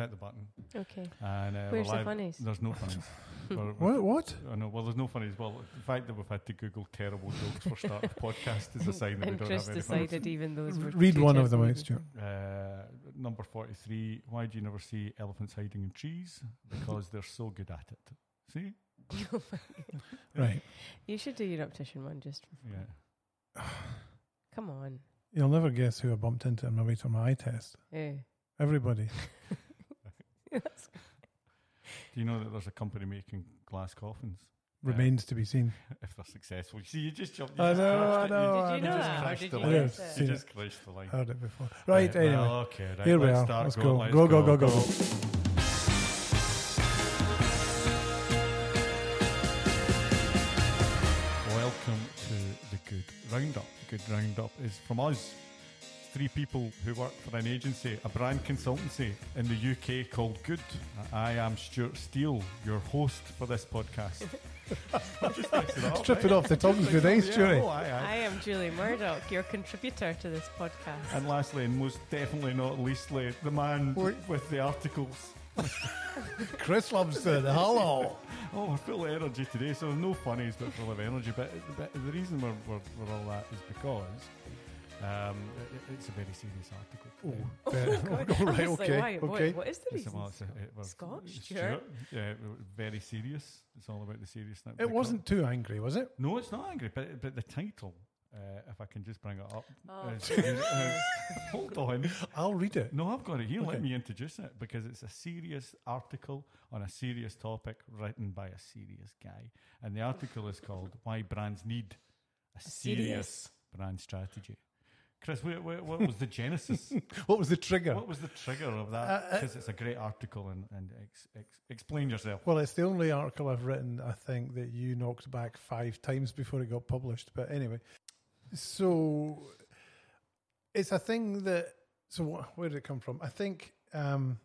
hit the button. Okay. And uh, Where's we're the live- funnies? There's no funnies. We're- we're- What? What? I know. Well, there's no funnies. Well, the fact that we've had to Google terrible jokes for start of podcast is a sign that we don't Chris have any funnies. decided even those were Read one of them cheerful. out, Stuart. Uh, number 43. Why do you never see elephants hiding in trees? Because they're so good at it. See? Right. You should do your optician one just for fun. Yeah. Come on. You'll never guess who I bumped into on my way to my eye test. Eh. Everybody. That's- Do you know that there's a company making glass coffins? Remains to be seen. If they're successful. You see, you just jumped. You I just know, crashed I know, You Did you just know know. that? Or crashed did you know. guess I've it? You just crashed the line. Heard it before. Right, Well, anyway. okay, right. Here we let's are. Start. Let's go. go. Let's Go, go, go, go. Welcome to the Good Roundup. The Good Roundup is from us, three people who work for an agency, a brand consultancy in the UK called Good. I am Stuart Steele, your host for this podcast. Just mix it up, Strip it off the tongue's good, eh, Yeah, Stuart? oh, aye, aye. I am Julie Murdoch, your contributor to this podcast. And lastly, and most definitely not leastly, the man Wait. with the articles. Chris loves it. Hello. Oh, we're full of energy today, so no funnies, but full of energy. But, but the reason we're, we're, we're all that is because um, it, it's a very serious article. Oh, all I right, was like, okay, why- what- okay. what is the a- reason? well, it's a- it- we're- Scotch, Stuart, yeah, very serious. It's all about the seriousness. It wasn't too angry, was it? No, it's not angry, but but the title, uh, if I can just bring it up. Oh, is- is- uh, hold on. I'll read it. No, I've got it here. Let me introduce it because it's a serious article on a serious topic written by a serious guy. And the article is called Why Brands Need a Serious, serious. Brand Strategy. Chris, wh- wh- what was the genesis? What was the trigger? what was the trigger of that? Uh, uh, Because it's a great article and, and ex, ex, explain yourself. Well, it's the only article I've written, I think, that you knocked back five times before it got published. But anyway, so it's a thing that. So wh- where did it come from? I think um,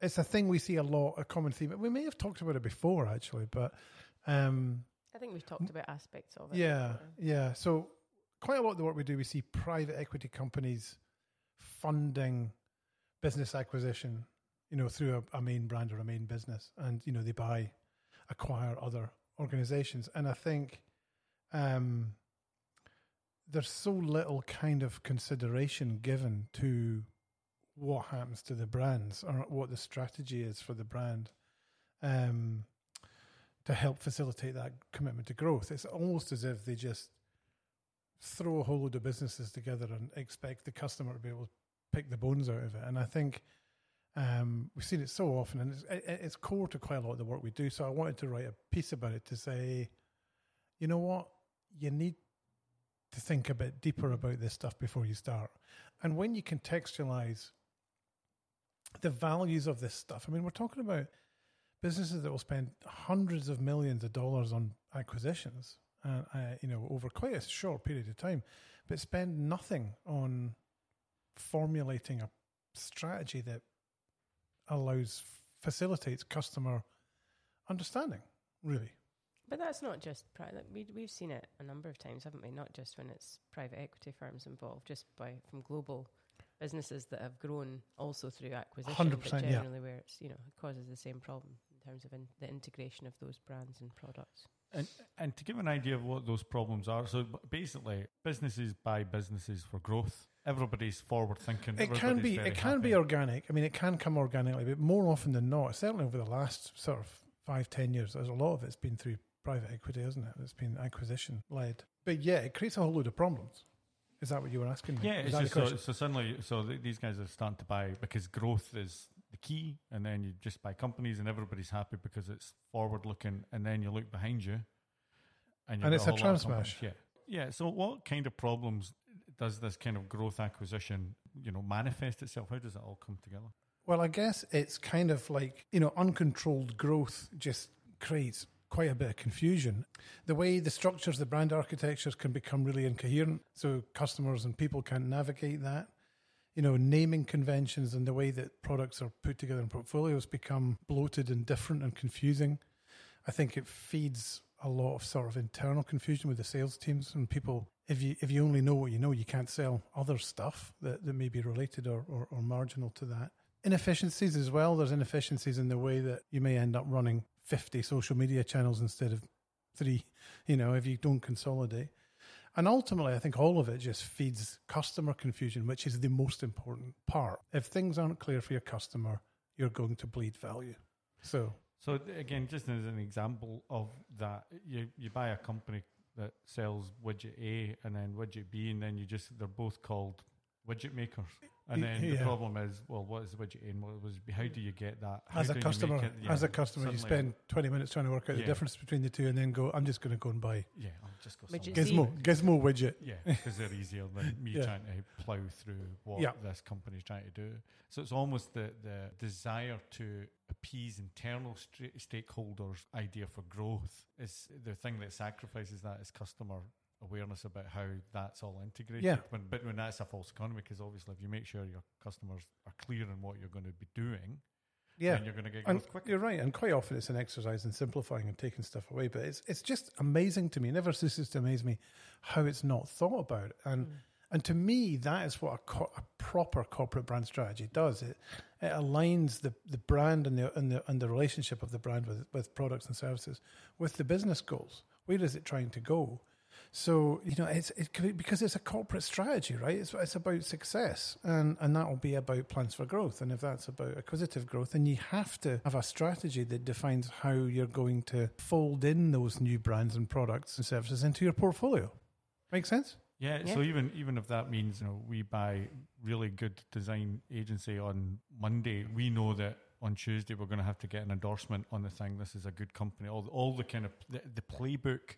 it's a thing we see a lot, a common theme. We may have talked about it before, actually, but um, I think we've talked about aspects of it. yeah, before. yeah. So quite a lot of the work we do, we see private equity companies funding business acquisition, you know, through a, a main brand or a main business, and you know they buy, acquire other organizations, and I think um, there's so little kind of consideration given to what happens to the brands or what the strategy is for the brand. Um, to help facilitate that commitment to growth. It's almost as if they just throw a whole load of businesses together and expect the customer to be able to pick the bones out of it. And I think um, we've seen it so often, and it's, it, it's core to quite a lot of the work we do. So I wanted to write a piece about it to say, you know what, you need to think a bit deeper about this stuff before you start. And when you contextualize the values of this stuff, I mean, we're talking about businesses that will spend hundreds of millions of dollars on acquisitions, uh, uh, you know, over quite a short period of time, but spend nothing on formulating a strategy that allows facilitates customer understanding. Really, But that's not just private. We, we've seen it a number of times, haven't we? Not just when it's private equity firms involved, just by from global businesses that have grown also through acquisition. 100%, yeah. generally, where it's you know it causes the same problem in terms of in, the integration of those brands and products. And, and to give an idea of what those problems are, so basically, businesses buy businesses for growth. Everybody's forward thinking. it can be it can be organic. I mean, it can come organically, but more often than not, certainly over the last sort of five ten years, there's a lot of it's been through private equity, isn't it? It's been acquisition led. But yeah, it creates a whole load of problems. Is that what you were asking me? Yeah, it's just so, so suddenly, so th- these guys are starting to buy because growth is the key, and then you just buy companies, and everybody's happy because it's forward looking, and then you look behind you, and, And it's a whole lot of tram companies. smash. Yeah, yeah. So, what kind of problems does this kind of growth acquisition, you know, manifest itself? How does it all come together? Well, I guess it's kind of like, you know, uncontrolled growth just creates quite a bit of confusion. The way the structures, the brand architectures can become really incoherent. So customers and people can't navigate that. You know, naming conventions and the way that products are put together in portfolios become bloated and different and confusing. I think it feeds a lot of sort of internal confusion with the sales teams and people. If you if you only know what you know, you can't sell other stuff that, that may be related or, or, or marginal to that inefficiencies as well. There's inefficiencies in the way that you may end up running 50 social media channels instead of three, you know, if you don't consolidate. And ultimately, I think all of it just feeds customer confusion, which is the most important part. If things aren't clear for your customer, you're going to bleed value. So, So again, just as an example of that, you you buy a company that sells widget A and then widget B, and then you just they're both called widget makers. And then the problem is, well, what is the widget in? what was How do you get that? How as a do you make customer, it- yeah, as a customer, you spend 20 minutes trying to work out the difference between the two and then go, I'm just going to go and buy Yeah, I'll just go. Widget somewhere. Gizmo, Gizmo widget. Yeah, because they're easier than me Yeah. trying to plough through what Yeah. this company's trying to do. So it's almost the, the desire to appease internal stra- stakeholders' idea for growth is the thing that sacrifices that is customer awareness about how that's all integrated. Yeah. When, but when that's a false economy, because obviously if you make sure your customers are clear on what you're going to be doing, Yeah. then you're going to get And growth quicker. you're right, and quite often it's an exercise in simplifying and taking stuff away. But it's it's just amazing to me. It never ceases to amaze me how it's not thought about. And Mm. and to me, that is what a, co- a proper corporate brand strategy does. It it aligns the, the brand and the and the and the relationship of the brand with with products and services with the business goals. Where is it trying to go? So you know, it's it could be, because it's a corporate strategy, right? It's it's about success, and and that will be about plans for growth. And if that's about acquisitive growth, then you have to have a strategy that defines how you're going to fold in those new brands and products and services into your portfolio. Make sense? Yeah, Yeah. so even even if that means you know we buy really good design agency on Monday, we know that on Tuesday we're going to have to get an endorsement on the thing. This is a good company. All all the kind of the, the playbook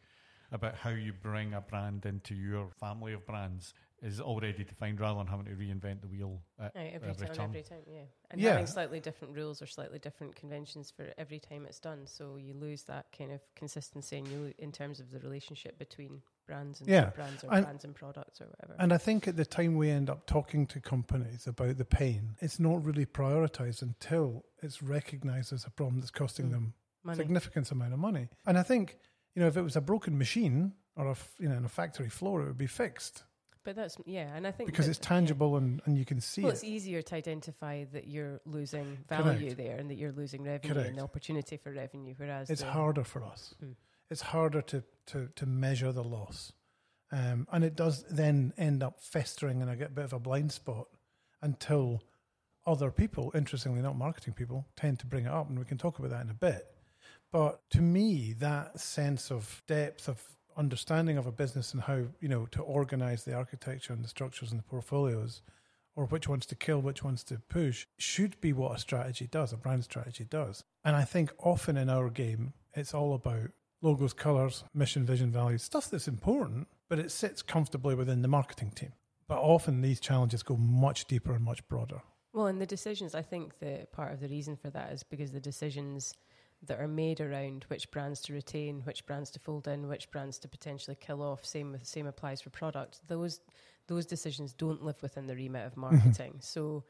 about how you bring a brand into your family of brands is already defined rather than having to reinvent the wheel at every, every time, every time, yeah. And Yeah. having slightly different rules or slightly different conventions for every time it's done, so you lose that kind of consistency and you in terms of the relationship between brands and Yeah. brands or And- brands and products or whatever. And I think at the time we end up talking to companies about the pain, it's not really prioritized until it's recognized as a problem that's costing Mm. them Money. significant amount of money. And I think, you know, if it was a broken machine or a, f- you know, in a factory floor, it would be fixed But that's yeah, and I think because that- it's yeah. tangible and, and you can see Well, it. it's easier to identify that you're losing value Correct. there and that you're losing revenue Correct. and the opportunity for revenue. Whereas It's harder for us. Mm. It's harder to, to, to measure the loss. Um, and it does then end up festering and I get a bit of a blind spot until other people, interestingly not marketing people, tend to bring it up. And we can talk about that in a bit. But to me, that sense of depth of understanding of a business and how, you know, to organize the architecture and the structures and the portfolios or which ones to kill, which ones to push, should be what a strategy does, a brand strategy does. And I think often in our game, it's all about logos, colors, mission, vision, values, stuff that's important, but it sits comfortably within the marketing team. But often these challenges go much deeper and much broader. Well, and the decisions, I think that part of the reason for that is because the decisions that are made around which brands to retain, which brands to fold in, which brands to potentially kill off, same with same applies for product. Those those decisions don't live within the remit of mm-hmm. marketing. So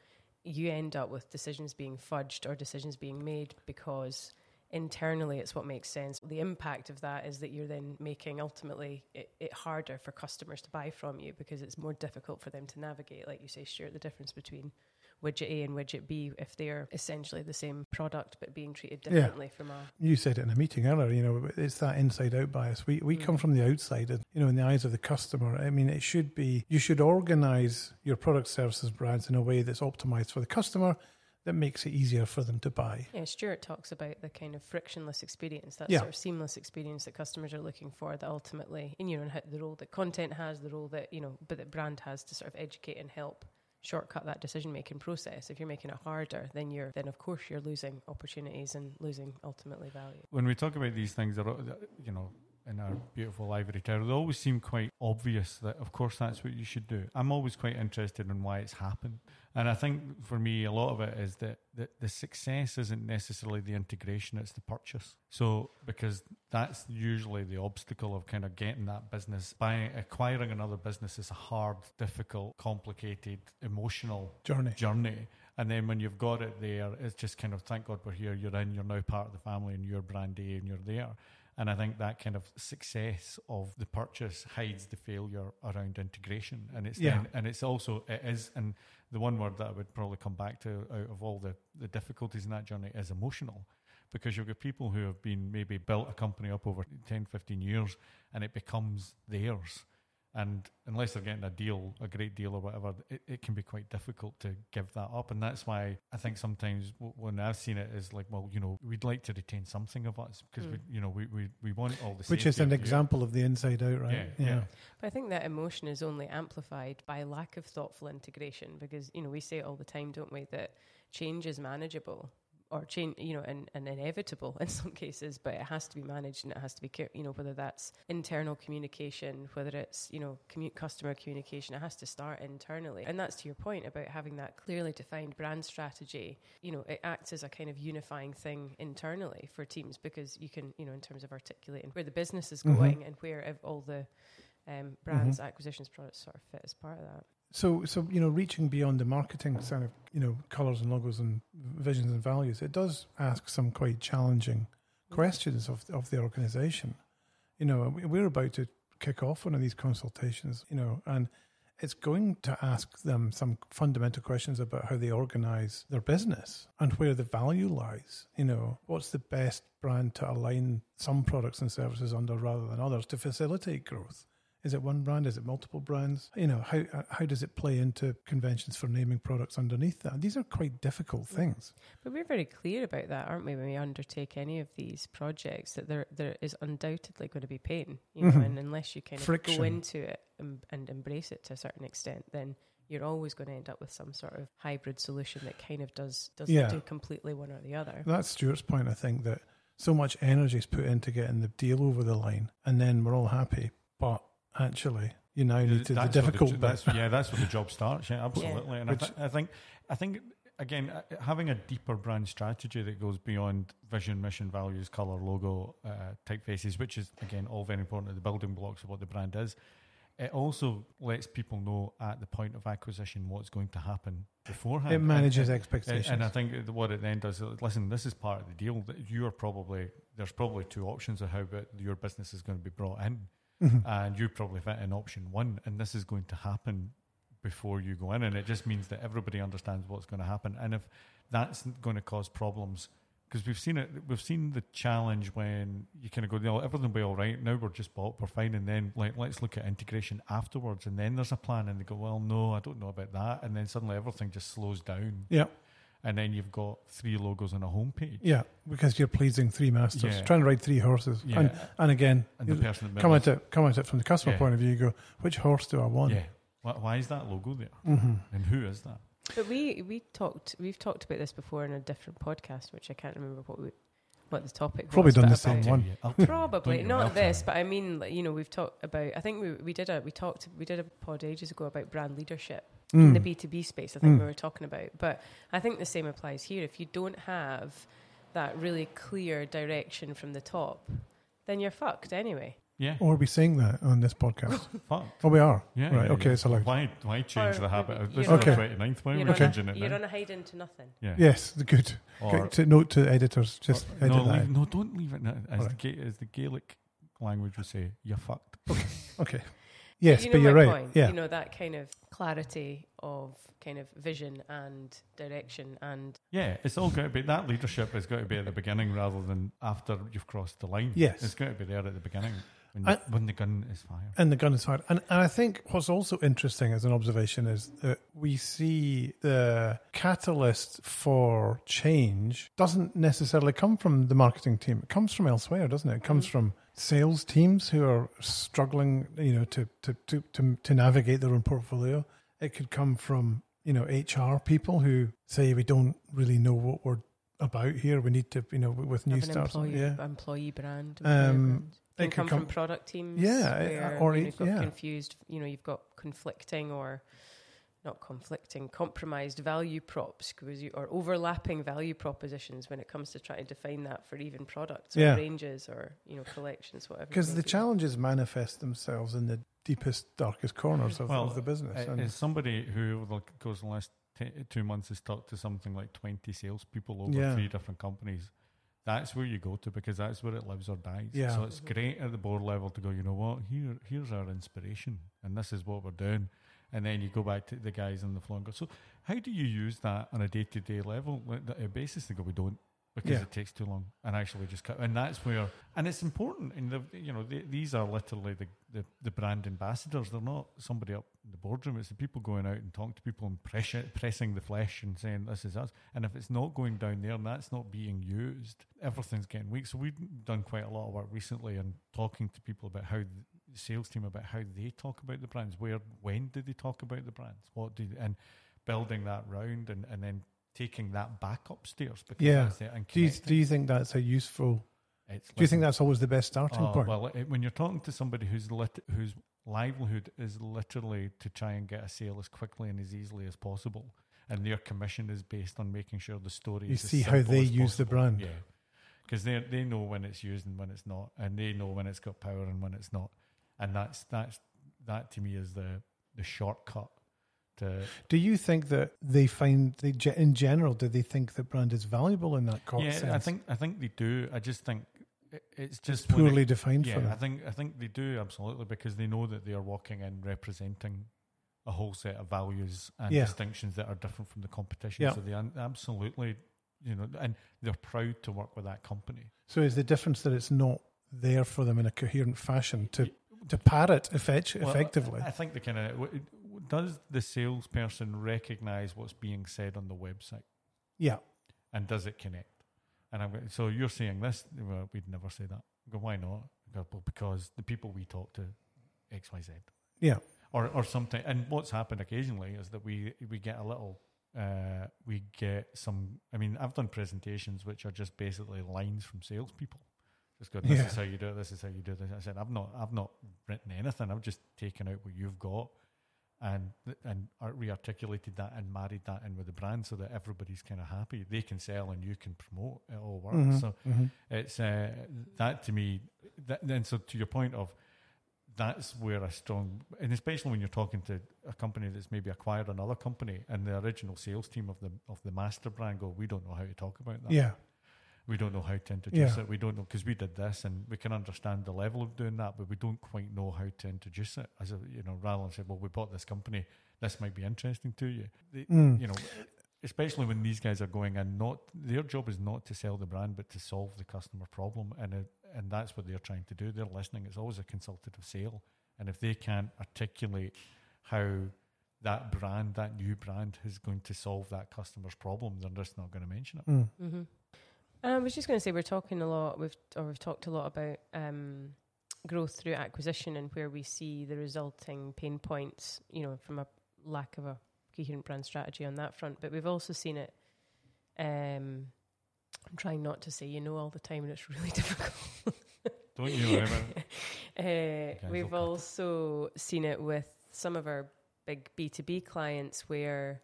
you end up with decisions being fudged or decisions being made because internally it's what makes sense. The impact of that is that you're then making ultimately it, it harder for customers to buy from you because it's more difficult for them to navigate, like you say, Stuart, the difference between widget A and widget B if they're essentially the same product but being treated Yeah. differently from a You said it in a meeting earlier, you know, it's that inside out bias. We, we Mm. come from the outside, and, you know, in the eyes of the customer. I mean, it should be, you should organize your product, services, brands in a way that's optimized for the customer that makes it easier for them to buy. Yeah, Stuart talks about the kind of frictionless experience, that Yeah. sort of seamless experience that customers are looking for. That ultimately, and you know, the role that content has, the role that you know, but that brand has to sort of educate and help shortcut that decision making process. If you're making it harder, then you're then of course you're losing opportunities and losing ultimately value. when we talk about these things, you know, in our beautiful ivory tower, they always seem quite obvious that, of course, that's what you should do. I'm always quite interested in why it's happened. And I think for me, a lot of it is that, that the success isn't necessarily the integration, it's the purchase. So, because that's usually the obstacle of kind of getting that business. By acquiring another business is a hard, difficult, complicated, emotional Journey. journey. And then when you've got it there, it's just kind of thank God we're here. You're in. You're now part of the family, and you're brand A, and you're there. And I think that kind of success of the purchase hides the failure around integration. And it's Yeah. then, and it's also it is and the one word that I would probably come back to out of all the, the difficulties in that journey is emotional. Because you've got people who have been maybe built a company up over 10, 15 years and it becomes theirs. And unless they're getting a deal, a great deal or whatever, it, it can be quite difficult to give that up. And that's why I think sometimes w- when I've seen it is like, well, you know, we'd like to retain something of us because we, hmm. you know, we, we, we want all the Which is an of example of the inside out, right? Yeah, yeah. But I think that emotion is only amplified by lack of thoughtful integration because, you know, we say it all the time, don't we, that change is manageable or change, you know, and, and inevitable in some cases, but it has to be managed and it has to be, care- you know, whether that's internal communication, whether it's, you know, commu- customer communication, it has to start internally. And that's to your point about having that clearly defined brand strategy. You know, it acts as a kind of unifying thing internally for teams because you can, you know, in terms of articulating where the business is Mhm. going and where all the um, brands, acquisitions, products sort of fit as part of that. So, so you know, reaching beyond the marketing side of you know colors and logos and visions and values, it does ask some quite challenging questions of of the organisation. You know, we- we're about to kick off one of these consultations. You know, and it's going to ask them some fundamental questions about how they organise their business and where the value lies. You know, what's the best brand to align some products and services under rather than others to facilitate growth. Is it one brand? Is it multiple brands? You know, how uh, how does it play into conventions for naming products underneath that? These are quite difficult things. But we're very clear about that, aren't we, when we undertake any of these projects, that there there is undoubtedly going to be pain, you know, Mhm. and unless you kind of Friction. go into it and, and embrace it to a certain extent, then you're always going to end up with some sort of hybrid solution that kind of does doesn't Yeah. do completely one or the other. That's Stuart's point. I think that so much energy is put into getting the deal over the line, and then we're all happy. But actually, you now need to the difficult jo- bit. that's, yeah, that's where the job starts. Yeah, absolutely. And I, th- I think, I think again, uh, having a deeper brand strategy that goes beyond vision, mission, values, color, logo, uh, typefaces, which is again all very important, the building blocks of what the brand is. It also lets people know at the point of acquisition what's going to happen beforehand. It manages and- expectations. and I think what it then does, is, listen, this is part of the deal. That you are probably there's probably two options of how your business is going to be brought in, Mhm. and you probably fit in option one, and this is going to happen before you go in, and it just means that everybody understands what's going to happen, and if that's going to cause problems. Because we've seen it, we've seen the challenge when you kind of go, no, everything will be all right. Now we're just bought, we're fine, and then like let's look at integration afterwards, and then there's a plan, and they go, well, no, I don't know about that, and then suddenly everything just slows down yeah, and then you've got three logos on a homepage. yeah, because you're pleasing three masters, Yeah. trying to ride three horses, Yeah. and and again, And the you person that come builds- at it, come at it from the customer Yeah. point of view. You go, which horse do I want? Yeah. Why, why is that logo there? hmm And who is that? But we we talked we've talked about this before in a different podcast, which I can't remember what we, what the topic was. Probably was. done the same one. Yeah, I'll tell you. Probably Don't you? not I'll this, but I mean, you know, we've talked about. I think we we did a we talked we did a pod ages ago about brand leadership in the Mm. B two B space. I think Mm. we were talking about, but I think the same applies here. If you don't have that really clear direction from the top, then you're fucked anyway. Yeah. Or are we saying that on this podcast? Fuck. oh, we are. Yeah. right. yeah, okay, yeah. it's allowed. Why, why change Or the habit? you're Of, this on is a- the 29th. Why are we You're, Okay. changing a, it you're now? on a hide into nothing. yeah. Yes, the good. Or, to note to editors, just or- edit no, that. leave, no, don't leave it. now. As, Alright. the, Ga- as the Gaelic language would say, you're fucked. Okay. Yes, you know but you're my right. Point. Yeah. You know that kind of clarity of kind of vision and direction and Yeah, it's all got to be that leadership has got to be at the beginning rather than after you've crossed the line. Yes. it's got to be there at the beginning when, I- you, when the gun is fired. And the gun is fired. And, and I think what's also interesting as an observation is that we see the catalyst for change doesn't necessarily come from the marketing team. It comes from elsewhere, doesn't it? It comes mm-hmm. from sales teams who are struggling, you know, to, to, to, to, to navigate their own portfolio. It could come from, you know, HR people who say we don't really know what we're about here. We need to, you know, with new starts. employee, Yeah. employee brand. Um, brand. it Can could come, come- from product teams. Yeah, where, or you it- know, you've got yeah. confused. You know, you've got conflicting or not conflicting, compromised value props because you or overlapping value propositions when it comes to trying to define that for even products or Yeah. ranges or you know collections, whatever. Because the be. challenges manifest themselves in the deepest, darkest corners of, Well, of the business. Uh, And As somebody who, over the course of the last t- two months, has talked to something like 20 salespeople over Yeah. three different companies, that's where you go to because that's where it lives or dies. Yeah. So it's great at the board level to go, you know what, here here's our inspiration and this is what we're doing. And then you go back to the guys on the floor and go, so how do you use that on a day to day level? Like, uh, basis to go, we don't because Yeah. it takes too long and actually just cut. And that's where, and it's important. And the, you know, the, these are literally the, the, the brand ambassadors. They're not somebody up in the boardroom. It's the people going out and talking to people and press, pressing the flesh and saying, this is us. And if it's not going down there and that's not being used, everything's getting weak. So we've done quite a lot of work recently and talking to people about how sales team about how they talk about the brands. Where, when did they talk about the brands? What did, and building that round and, and then taking that back upstairs because Yeah. that's it and Do you, do you think that's a useful? It's Do you think that's always the best starting oh, point? Well, it, when you're talking to somebody whose lit, whose livelihood is literally to try and get a sale as quickly and as easily as possible, and their commission is based on making sure the story You see how they use the brand. Yeah, because they they know when it's used and when it's not, and they know when it's got power and when it's not, and that's that's that to me is the the shortcut to Do you think that they find they in general? Do they think that brand is valuable in that yeah. sense? I think I think they do. I just think it, it's it's just when it- poorly defined Yeah, for I think I think they do absolutely because they know that they are walking in representing a whole set of values and Yeah. distinctions that are different from the competition. Yeah. So they un- absolutely, you know, and they're proud to work with that company. So is the difference that it's not there for them in a coherent fashion to to parrot effect- Well, effectively? I, think the kind of does the salesperson recognize what's being said on the website yeah, and does it connect? And I'm going, so you're saying this? Well, we'd never say that. Go, why not? Go, well, because the people we talk to, X, Y, Z. yeah, or or something. And what's happened occasionally is that we we get a little. Uh, we get some. I mean, I've done presentations which are just basically lines from salespeople. Just going, this Yeah. is how you do it. This is how you do this. I said, I've not, I've not written anything. I've just taken out what you've got, and and ar- re-articulated that and married that in with the brand so that everybody's kind of happy. They can sell and you can promote. It all works. Mhm, So mhm. it's uh, that to me. That, then, so to your point of that's where a strong, and especially when you're talking to a company that's maybe acquired another company, and the original sales team of the of the master brand go, we don't know how to talk about that. yeah, We don't know how to introduce Yeah. it. We don't know because we did this, and we can understand the level of doing that, but we don't quite know how to introduce it. As a you know, rather than say, well, we bought this company, this might be interesting to you. The- Mm. You know, especially when these guys are going in, not their job is not to sell the brand, but to solve the customer problem, and it, and that's what they're trying to do. They're listening. It's always a consultative sale, and if they can't articulate how that brand, that new brand, is going to solve that customer's problem, they're just not going to mention it. Mm. hmm I was just going to say we're talking a lot. We've or we've talked a lot about um, growth through acquisition and where we see the resulting pain points. You know, from a lack of a coherent brand strategy on that front. But we've also seen it. Um, I'm trying not to say you know all the time, and it's really difficult. Don't you remember? Uh, we've also seen it with some of our big B2B clients where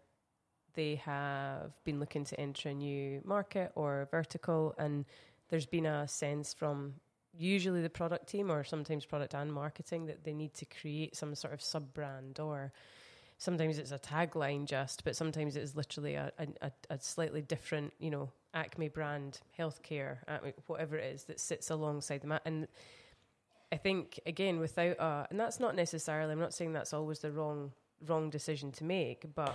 they have been looking to enter a new market or vertical, and there's been a sense from usually the product team or sometimes product and marketing that they need to create some sort of sub brand or sometimes it's a tagline just, but sometimes it's literally a, a, a- slightly different, you know, Acme brand, healthcare, Acme, whatever it is that sits alongside them. And I think again, without a, and that's not necessarily. I'm not saying that's always the wrong wrong decision to make, but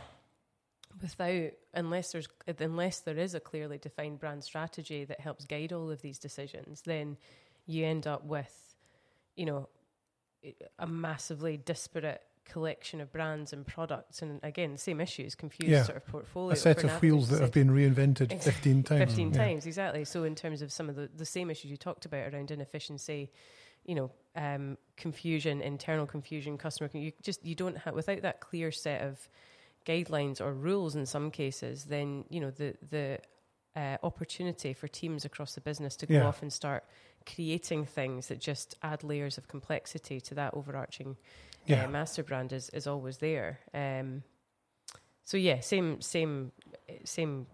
without unless there's unless there is a clearly defined brand strategy that helps guide all of these decisions, then you end up with, you know, a massively disparate collection of brands and products, and again, same issues, confused Yeah. sort of portfolio. a set of wheels that have been reinvented 15 times. 15 Yeah. times exactly so in terms of some of the, the same issues you talked about around inefficiency you know um, confusion internal confusion customer you just you don't have without that clear set of guidelines or rules in some cases then you know the the uh, opportunity for teams across the business to go Yeah. off and start creating things that just add layers of complexity to that overarching Yeah. uh, master brand is, is always there. Um, so yeah, same same same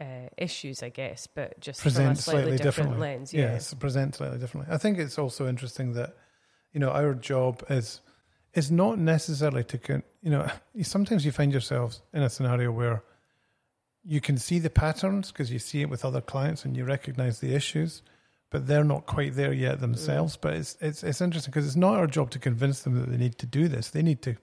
uh, issues, I guess, but just from a Present slightly, slightly different differently. lens. yeah, it's present slightly differently. I think it's also interesting that you know our job is is not necessarily to you know sometimes you find yourselves in a scenario where you can see the patterns because you see it with other clients and you recognize the issues, but they're not quite there yet themselves. Mm. But it's it's it's interesting because it's not our job to convince them that they need to do this. They need to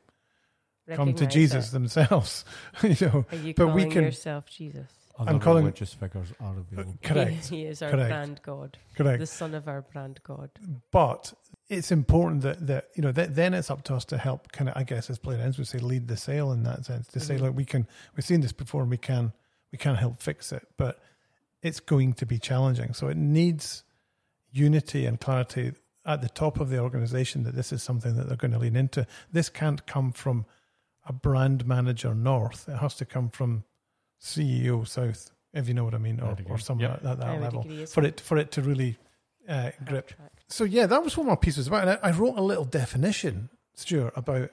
come to Jesus it. themselves. you know, you but we can- yourself Jesus? Other I'm calling- religious figures are available. correct, He, he is our Correct. brand God, correct. the son of our brand God. but it's important that that you know that then it's up to us to help kind of I guess as Blair Enns would say lead the sale in that sense to say Mhm. look we can we've seen this before and we can we can help fix it but it's going to be challenging so it needs unity and clarity at the top of the organization that this is something that they're going to lean into this can't come from a brand manager north it has to come from CEO south if you know what I mean or, I'd or somewhere Yep. at, at that level for it for it to really uh, grip so yeah, that was what my piece was about. And I, I wrote a little definition, Stuart, about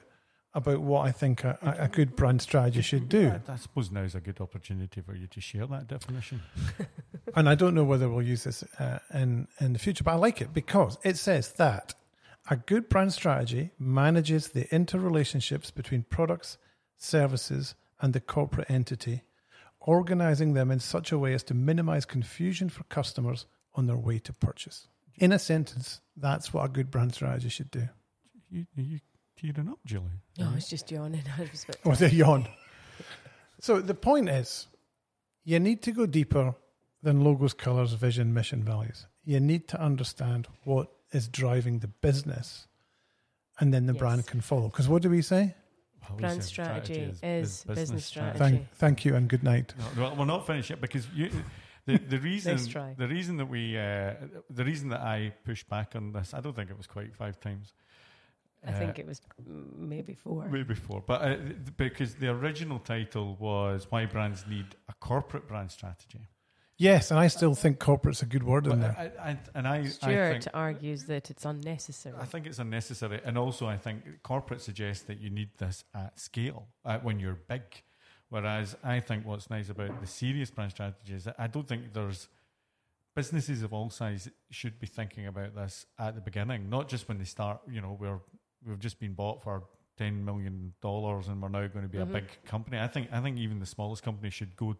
about what I think a, a a good brand strategy should do. I, I suppose now is a good opportunity for you to share that definition. And I don't know whether we'll use this uh, in in the future, but I like it because it says that a good brand strategy manages the interrelationships between products, services, and the corporate entity, organizing them in such a way as to minimize confusion for customers on their way to purchase. In a sentence, that's what a good brand strategy should do. You, you tearing up, Julie? No, I was just yawning. I was about Was it yawn? So the point is, you need to go deeper than logos, colors, vision, mission, values. You need to understand what is driving the business, and then the Yes. brand can follow. Because what do we say? Well, brand said strategy is business strategy. Thank, thank you, and good night. No, well, we're not finished yet because you, the the reason Nice try. the reason that we uh, the reason that I pushed back on this, I don't think it was quite five times. I think it was maybe four. maybe four, but uh, because the original title was "Why Brands Need a Corporate Brand Strategy." Yes, and I still think corporate's a good word in there. I, I, and I, I Stuart think, argues that it's unnecessary. I think it's unnecessary, and also I think corporate suggests that you need this at scale uh, when you're big. Whereas I think what's nice about the serious brand strategy is that I don't think there's businesses of all sizes should be thinking about this at the beginning, not just when they start. You know, we're we've just been bought for ten million dollars and we're now going to be Mhm. a big company. I think I think even the smallest company should go.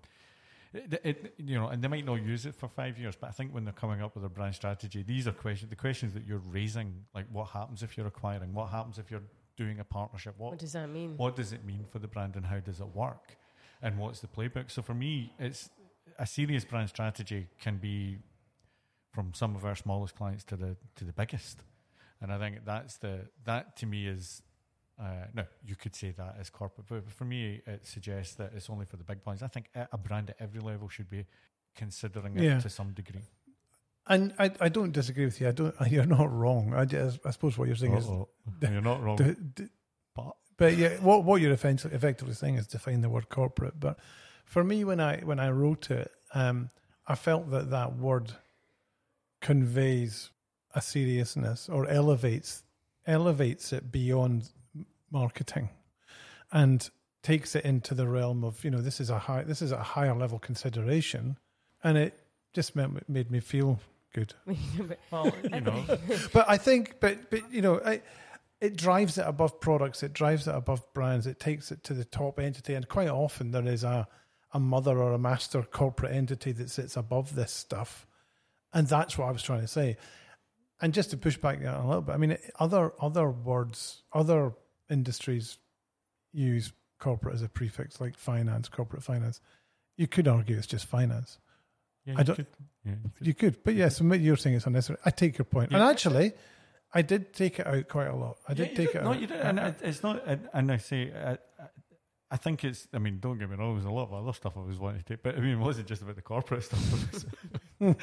It, it, you know, and they might not use it for five years, but I think when they're coming up with their brand strategy, these are questions. The questions that you're raising, like what happens if you're acquiring, what happens if you're doing a partnership, what what does that mean? what does it mean for the brand and how does it work, and what's the playbook? So for me, it's a serious brand strategy can be from some of our smallest clients to the to the biggest, and I think that's the that to me is. Uh, no, you could say that as corporate, but for me, it suggests that it's only for the big brands. I think a brand at every level should be considering it Yeah. to some degree. And I, I don't disagree with you. I don't. You're not wrong. I, just, I suppose what you're saying is Uh-oh. You're not wrong. the, the, but But yeah, what what you're effectively, effectively saying is define the word corporate. But for me, when I when I wrote it, um, I felt that that word conveys a seriousness or elevates elevates it beyond marketing, and takes it into the realm of you know this is a high this is a higher level consideration, and it just made, made me feel good. well, you know, but I think, but but you know, I, it drives it above products. It drives it above brands. It takes it to the top entity, and quite often there is a a mother or a master corporate entity that sits above this stuff, and that's what I was trying to say. And just to push back a little bit, I mean, other other words, other industries use corporate as a prefix, like finance, corporate finance. You could argue it's just finance. yeah, I you don't- could- yeah, you could. You could, but yes, yeah, you're saying it's unnecessary. I take your point. point, and actually, I did take it out quite a lot. I did take it No, out. you did, and it, it's not. And, I say, I, I- I think it's. I mean, don't get me wrong. There's a lot of other stuff I was wanting to take, but I mean, it wasn't just about the corporate stuff. There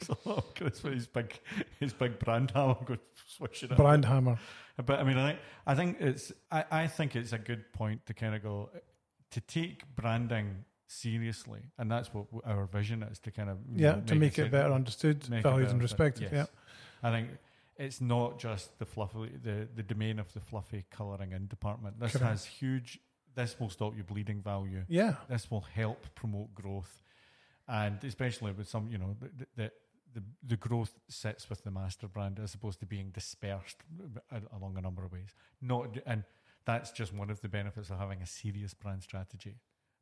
was, a lot of Chris with his big, his big brand hammer go swishing it. Up. Brand hammer. But I mean, I think, I think it's. I, I think it's a good point to kind of go to take branding seriously, and that's what our vision is to kind of Yeah, know, to make it sen- better understood, valued and respected. Yes. Yeah, I think it's not just the fluffy, the, the domain of the fluffy colouring in department. This Correct. has huge. This will stop you bleeding value. yeah, This will help promote growth, and especially with some, you know, the the, the, the growth sits with the master brand as opposed to being dispersed along a number of ways. Not and that's just one of the benefits of having a serious brand strategy,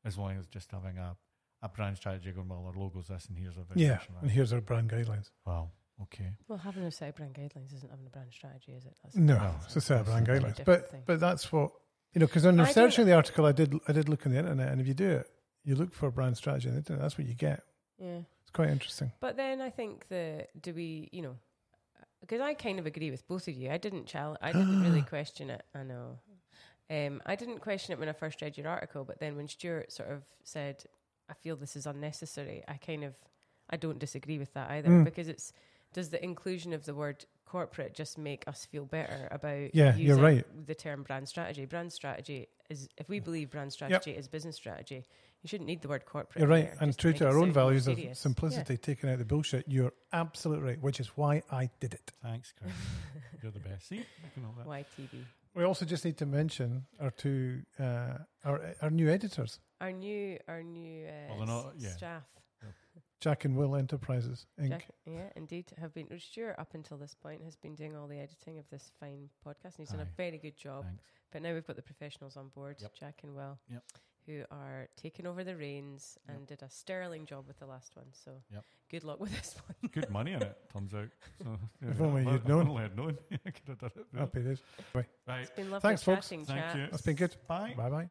as well as just having a a brand strategy going, well, our logo's this and here's a vision. Yeah, and here's our brand guidelines. Wow. Okay. Well, having a set of brand guidelines isn't having a brand strategy, is it? That's No, Well, it's a set of brand that's a very guidelines. But thing. but that's what you know. Because in I researching the article, I did I did look on the internet, and if you do it, you look for a brand strategy on the internet. That's what you get. yeah. It's quite interesting. But then I think that do we, you know, because I kind of agree with both of you. I didn't challenge. I didn't really question it. I know. Um, I didn't question it when I first read your article, but then when Stuart sort of said, "I feel this is unnecessary," I kind of, I don't disagree with that either Mm. because it's does the inclusion of the word corporate just make us feel better about Yeah, you're right. the term brand strategy? Brand strategy is if we believe brand strategy is business strategy, you shouldn't need the word corporate. You're right, there, and true make to our own values of serious. Yeah. simplicity, taking out the bullshit. You're absolutely right, which is why I did it. Thanks, Chris. You're the best. See? You can all that. YTV. We also just need to mention our two uh, our our new editors, Our new, our new uh, Well, not- yeah. staff. Jack and Will Enterprises Inc. Jack, yeah, indeed, have been. Stuart, up until this point, has been doing all the editing of this fine podcast, and he's done Aye. a very good job. Thanks. But now we've got the professionals on board, Yep. Jack and Will, Yep. who are taking over the reins Yep. and did a sterling job with the last one. So, Yep. good luck with this one. Good money in it, turns out. So, If only you'd known. only I'd known. I could have done it. Happy days. Right. It's been lovely Thanks, folks. chatting, Thank you. That's been good. Bye. Bye bye.